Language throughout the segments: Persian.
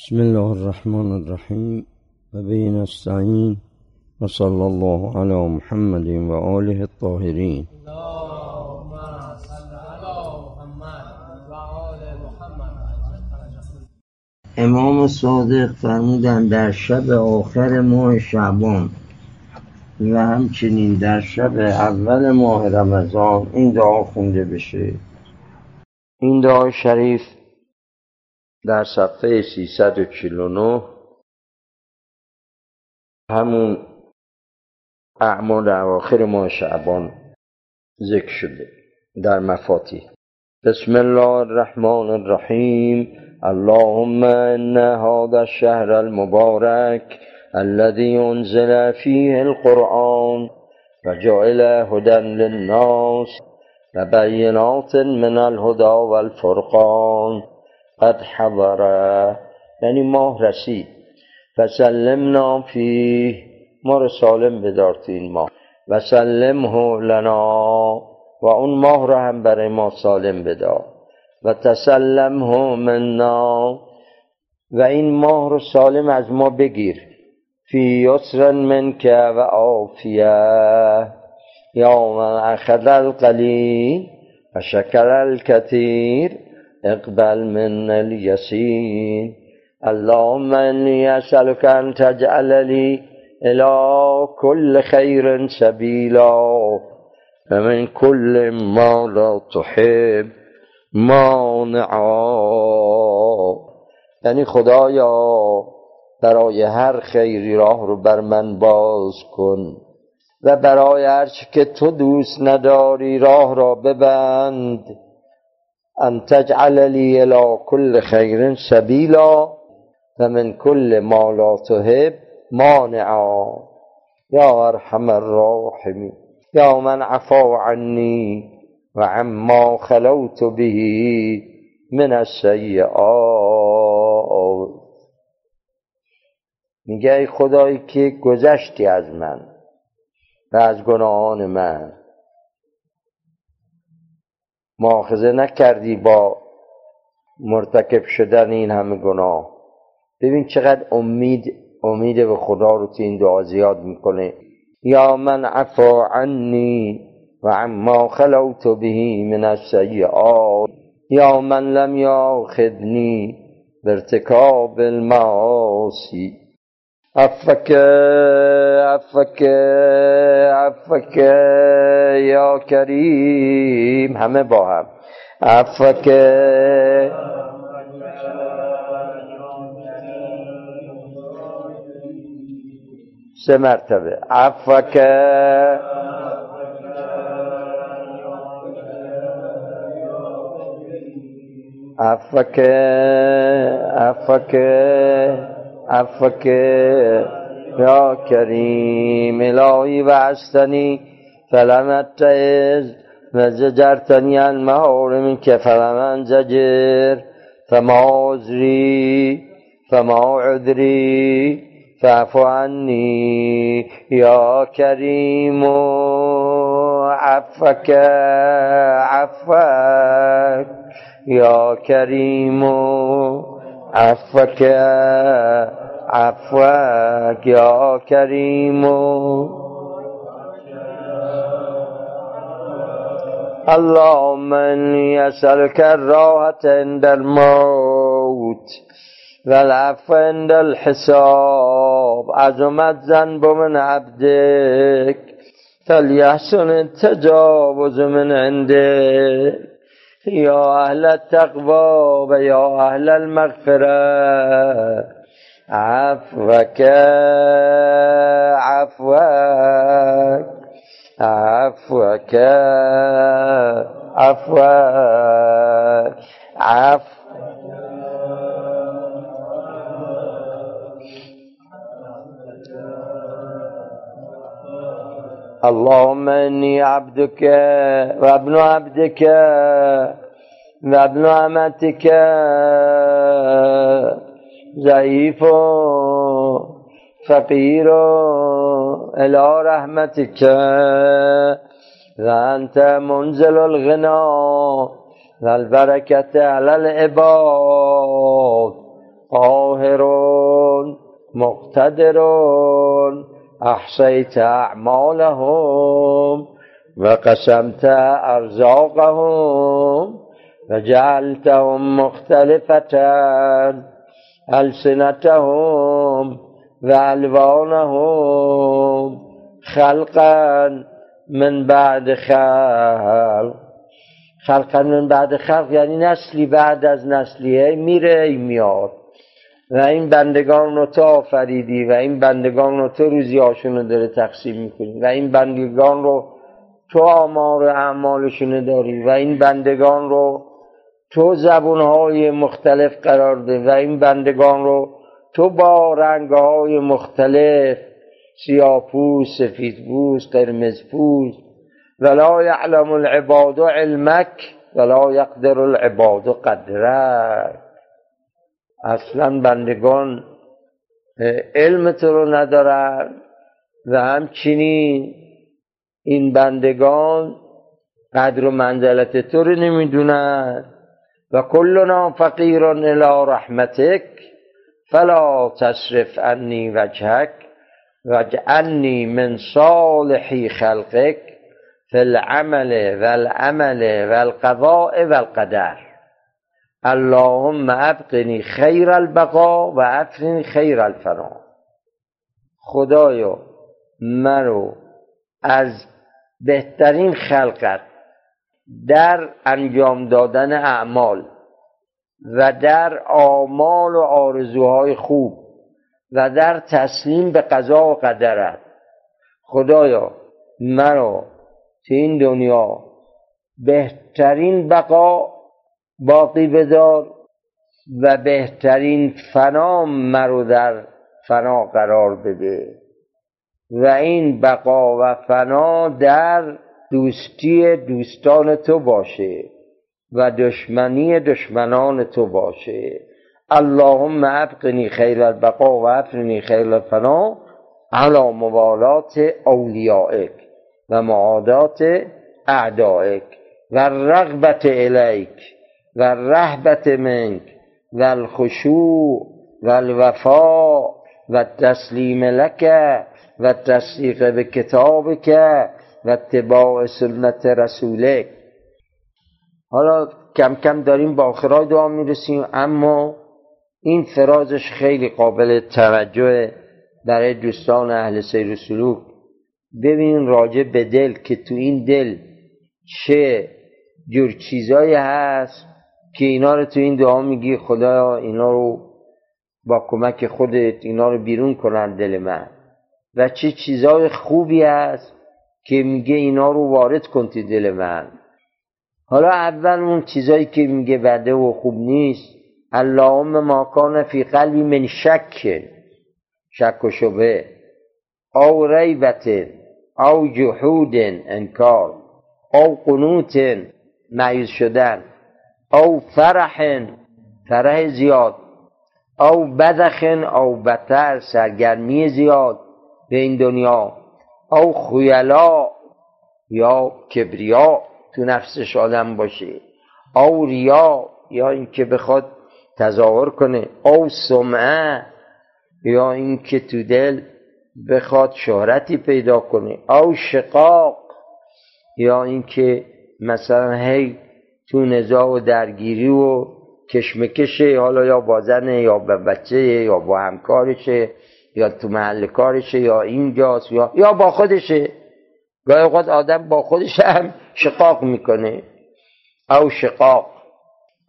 بسم الله الرحمن الرحیم و بین نستعین و صلی الله علی محمد و آله الطاهرین. امام صادق فرمودن در شب آخر ماه شعبان و همچنین در شب اول ماه رمضان این دعا خونده بشه. این دعا شریف در صفحه 349 همون اعمال اواخر ماه شعبان ذکر شده در مفاتی بسم الله الرحمن الرحیم. اللهم ان هذا الشهر المبارك الذي انزل فيه القرآن وجعل هدى للناس وبينات من الهدى والفرقان. قد حضره یعنی ماه رسید. فسلمنا فیه. ما رو سالم بدار تو این ماه. و سلمه لنا. و اون ماه رو هم برای ما سالم بدار. و تسلمه منا. و این ماه رو سالم از ما بگیر. فی یسر منک و عافیه. یا من اخذ القلیل و شکر اقبل من الیسین. اللهم انی اسألك ان تجعل لي الى كل خير سبيلا ومن كل ما لا تحب مانعا. یعنی خدایا برای هر خیری راه رو بر من باز کن و برای هر که تو دوست نداری راه را ببند. ان تجعل لي الى كل خير سبيلا ومن كل ما لا تحب مانعا. يا ارحم الراحمين. يا من عفا عني وعما خلوت به من السیئات میگه ای خدایی که گذشتی از من و از گناهان من. مؤاخذه نکردی با مرتکب شدن این همه گناه. ببین چقدر امید امید به خدا رو تو این دعا زیاد می‌کنه. یا من عفا عنی و عما خلوت به من السیئات. یا من لم یاخذنی بارتکاب المعاصی عفک عفک عفک یا کریم همه با هم. عفک سه مرتبه. عفک عفک عفک عفک یا کریم الهی وعستنی فلم اتعز و زجرتنی عن محارم که فلم انزجر. فما عذری فما عذری فاعف عني يا كريم عفك عفك يا كريم عفك عفوك يا كريم اللهم اني اسالك الراحه عند الموت والعفو عند الحساب. عظمت ذنب من عبدك فليحسن التجاوز من عندك يا أهل التقوى ويا أهل المغفرة. عفوك عفوك عفوك عفوك عفو اللهم إني عبدك وابن عبدك وابن أمتك ضعيف فقير إلى رحمتك وأنت منزل الغنى والبركة على العباد قاهر مقتدر احصیت اعمالهم و قسمت ارزاقهم. و جعلتهم مختلفتا السنتهم و الوانهم خلقا من بعد خلق. خلقا من بعد خلق یعنی نسلی بعد از نسلیه میره ای میاد. و این بندگان رو تو آفریدی و این بندگان رو تو روزی رو داره تقسیم می‌کنی. و این بندگان رو تو آمار اعمالشون داری و این بندگان رو تو زبونهای مختلف قرار ده و این بندگان رو تو با رنگهای مختلف سیاپوس، سفیدپوست، قرمزپوست ولا یعلم العباد علمک ولا یقدر العباد قدرک. اصلا بندگان علم تو رو ندارن و همچنین این بندگان قدر و منزلت تو رو نمی‌دونن. و کلنا فقیر الى رحمتک فلا تصرف عنی وجهک واجعلنی من صالحی خلقک فی العمل والعمل والقضاء والقدر اللهم ابقنی خیر البقا و افرنی خیر الفنا. خدایا مرو از بهترین خلقت در انجام دادن اعمال و در آمال و آرزوهای خوب و در تسلیم به قضا و قدرت خدایا مرا تو این دنیا بهترین بقا باقی بدار و بهترین فنا مرو در فنا قرار بده و این بقا و فنا در دوستی دوستان تو باشه و دشمنی دشمنان تو باشه. اللهم ابقنی خیر البقا و افرنی خیر الفنا علا موالات اولیائک و معادات اعدائک و رغبت الیک و رهبت منک و الخشوع و الوفا و تسلیم لک و تصدیق به کتابک و اتباع سنت رسولک. حالا کم کم داریم با آخرای دعا می‌رسیم اما این فرازش خیلی قابل توجه برای دوستان اهل سیر و سلوک. ببینین راجع به دل که تو این دل چه جور چیزایی هست که اینا رو تو این دعا میگی خدا اینا رو با کمک خودت اینا رو بیرون کنن دل من. و چه چیزای خوبی هست که میگه اینا رو وارد کن تو دل من. حالا اول اون چیزایی که میگه بده و خوب نیست. اللهم ما کان فی قلبی من شک. شک و شبه. او ریبت. او جحود انکار. او قنوت معیز شدن. او فرح. فرح زیاد. او بدخ. او بتر سرگرمی زیاد. به این دنیا. او خیلا یا کبریا تو نفسش آدم باشه. او ریا یا اینکه بخواد تظاهر کنه. او سمعه یا اینکه تو دل بخواد شهرتی پیدا کنه. او شقاق یا اینکه مثلا هی تو نزاع و درگیری و کشمکشه حالا یا با زنه یا با بچه یا با همکارشه. یا تو محل کارشه یا اینجاست یا یا با خودشه. گاهی اوقات آدم با خودش هم شقاق می‌کنه. او شقاق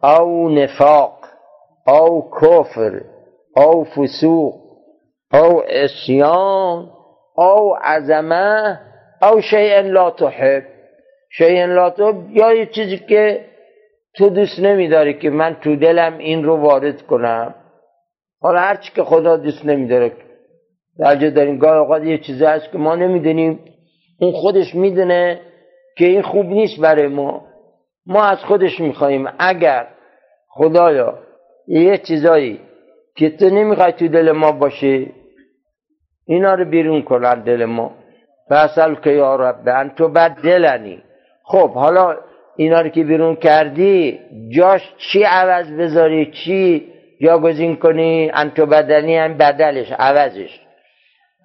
او نفاق او کفر او فسوق او اسیان او عظمه او شیء لا تحب. شیء لا تحب یا یه چیزی که تو دوست نمیداری که من تو دلم این رو وارد کنم. حالا هرچی که خدا دوست نمیداره درجه داریم گاه اوقات یه چیزی هست که ما نمی‌دونیم اون خودش می‌دونه که این خوب نیست برای ما. ما از خودش میخواییم اگر خدایا یه چیزایی که تو نمی‌خوای تو دل ما باشه اینا رو بیرون کن دل ما. فصل که یا رب تو بد دلنی. خب حالا اینا رو که بیرون کردی جاش چی عوض بذاری؟ چی جاگزین کنی؟ انتو بدنی هم بدلش عوضش.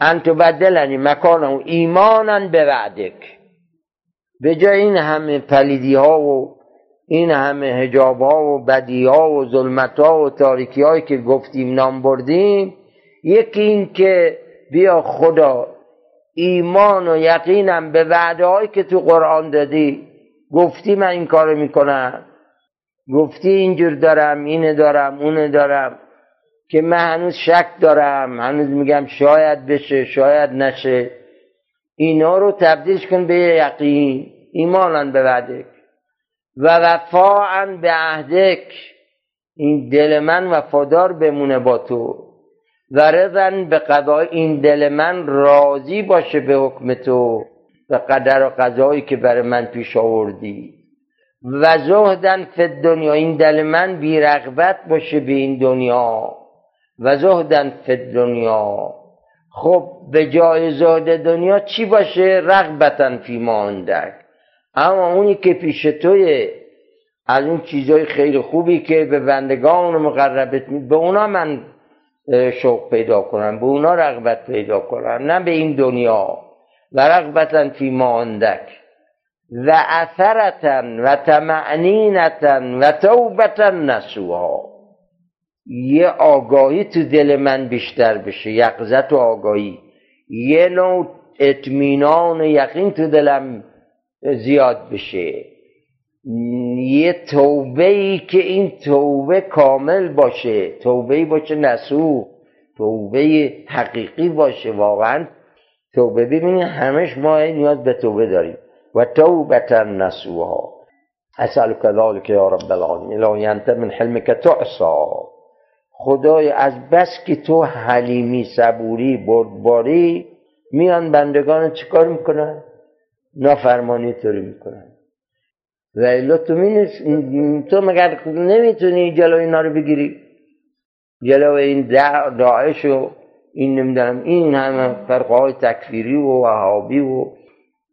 انتو بدلنی مکانه ایمانا به وعدک. به جای این همه پلیدی ها و این همه هجاب ها و بدی ها و ظلمت ها و تاریکی هایی که گفتیم نام بردیم یکی این که بیا خدا ایمان و یقینم به وعده هایی که تو قرآن دادی. گفتی من این کارو می‌کنم. گفتی اینجور دارم اینه دارم اونه دارم. که من هنوز شک دارم هنوز میگم شاید بشه شاید نشه. اینا رو تبدیلش کن به یقین ایمانا به وعدک. و وفاعا به عهدک. این دل من وفادار بمونه با تو. و رضن به قضای این دل من راضی باشه به حکم تو. و قدر و قضایی که برای من پیش آوردی. و زهدن فی دنیا این دل من بیرغبت باشه به این دنیا. و زهدن فی دنیا خب به جای زهد دنیا چی باشه؟ رغبتن فی ما اما اونی که پیش توی از اون چیزای خیلی خوبی که به بندگان و مقربت به اونا من شوق پیدا کنم به اونا رغبت پیدا کنم نه به این دنیا. و رغبتا فی ما اندک. و اثرتن و تمعنینتن و توبتن نسوها. یه آگاهی تو دل من بیشتر بشه یقزت و آگاهی. یه نوع اطمینان و یقین تو دلم زیاد بشه. یه توبه ای که این توبه کامل باشه توبه ای باشه نسو توبه حقیقی باشه واقعا. توبه ببینید همش ما نیاز به توبه داریم. و توبتا نسوها. اسألك ذلك یا رب العالمین لا ینت من حلمك تعصا خدای از بس که تو حلیمی صبوری بردباری میان بندگان چیکار می‌کنن؟ نافرمانی تو رو می‌کنن. و تو تو مگر نمی‌تونی جلو اینا رو بگیری؟ جلو این داعش و این نمی‌دونم این همه فرقه های تکفیری و وهابی و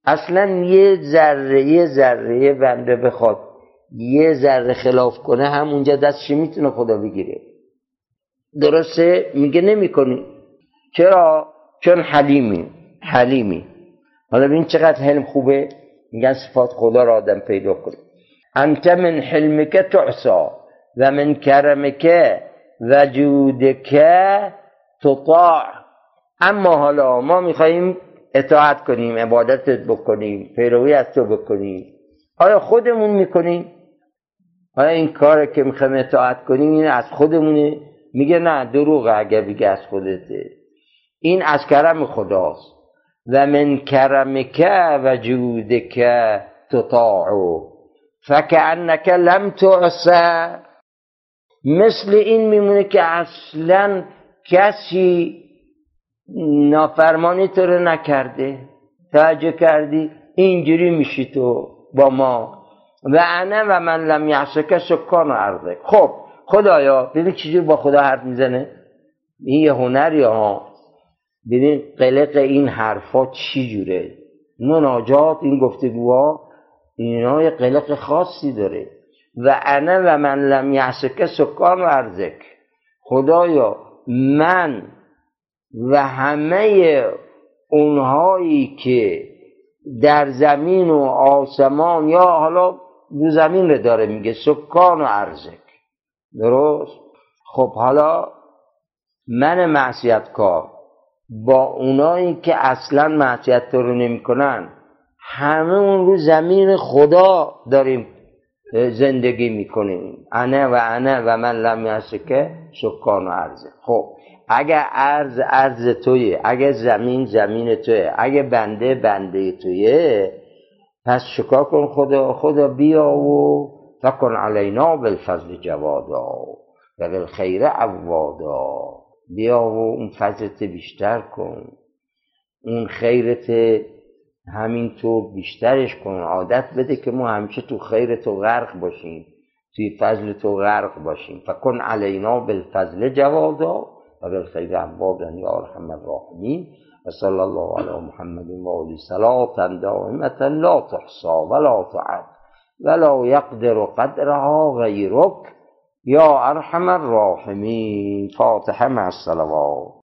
اصلا یه ذره یه ذره بنده بخواد یه ذره خلاف کنه همونجا دستش می‌تونه خدا بگیره. درسته؟ میگه نمی‌کنی. چرا؟ چون حلیمی حلیمی. حالا ببین چقدر حلم خوبه. میگن صفات خدا را آدم پیدا کنه. انت من حلمک تعصا و من کرمک و جودک تطاع. اما حالا ما میخواییم اطاعت کنیم عبادتت بکنیم پیروی از تو بکنیم. آیا خودمون می‌کنیم؟ آیا این کار که می‌خوایم اطاعت کنیم این از خودمونه؟ میگه نه دروغ اگر بگه از خودته این از کرم خداست. و من کرمک و جودک تطاعو. فکعنک لم تعصى مثل این میمونه که اصلا کسی نافرمانی تو رو نکرده. توجه کردی؟ اینجوری میشی تو با ما. و انا و من لم یعصک سکان عرضه خب خدایا ببین چیزی با خدا حرف می‌زنه؟ این یه هنری ها ببین قلق این حرفا چی جوره؟ مناجات این گفتگوها اینا یه قلق خاصی داره. و انا و من لم یعسک سکان و ارزک. خدایا من و همه اونهایی که در زمین و آسمان یا حالا دو زمین رو داره میگه سکان و ارزک. درست؟ خب حالا من معصیت کار با اونایی که اصلا معصیت رو نمی‌کنن همه اون رو زمین خدا داریم زندگی می‌کنیم. انه و انه و من لم که سکان و عرضه خب اگه عرض عرض تویه اگه زمین زمین تویه اگه بنده بنده تویه پس شکار کن خدا؟ خدا بیا و فکن علینا بالفضل جوادا و بالخیر عوادا. بیا و اون فضلت بیشتر کن. اون خیرت همینطور بیشترش کن. عادت بده که ما همیشه تو خیر تو غرق باشیم توی فضل تو غرق باشیم. فکن علینا بالفضل جوادا و بالخیر عوادا. یا ارحم الراحمین. و صلی الله علی محمد و آله صلاة دائمة لا تحصى ولا تعد. ولا يقدر قدرها غيرك يا أرحم الراحمين. فاتحة مع الصلوات.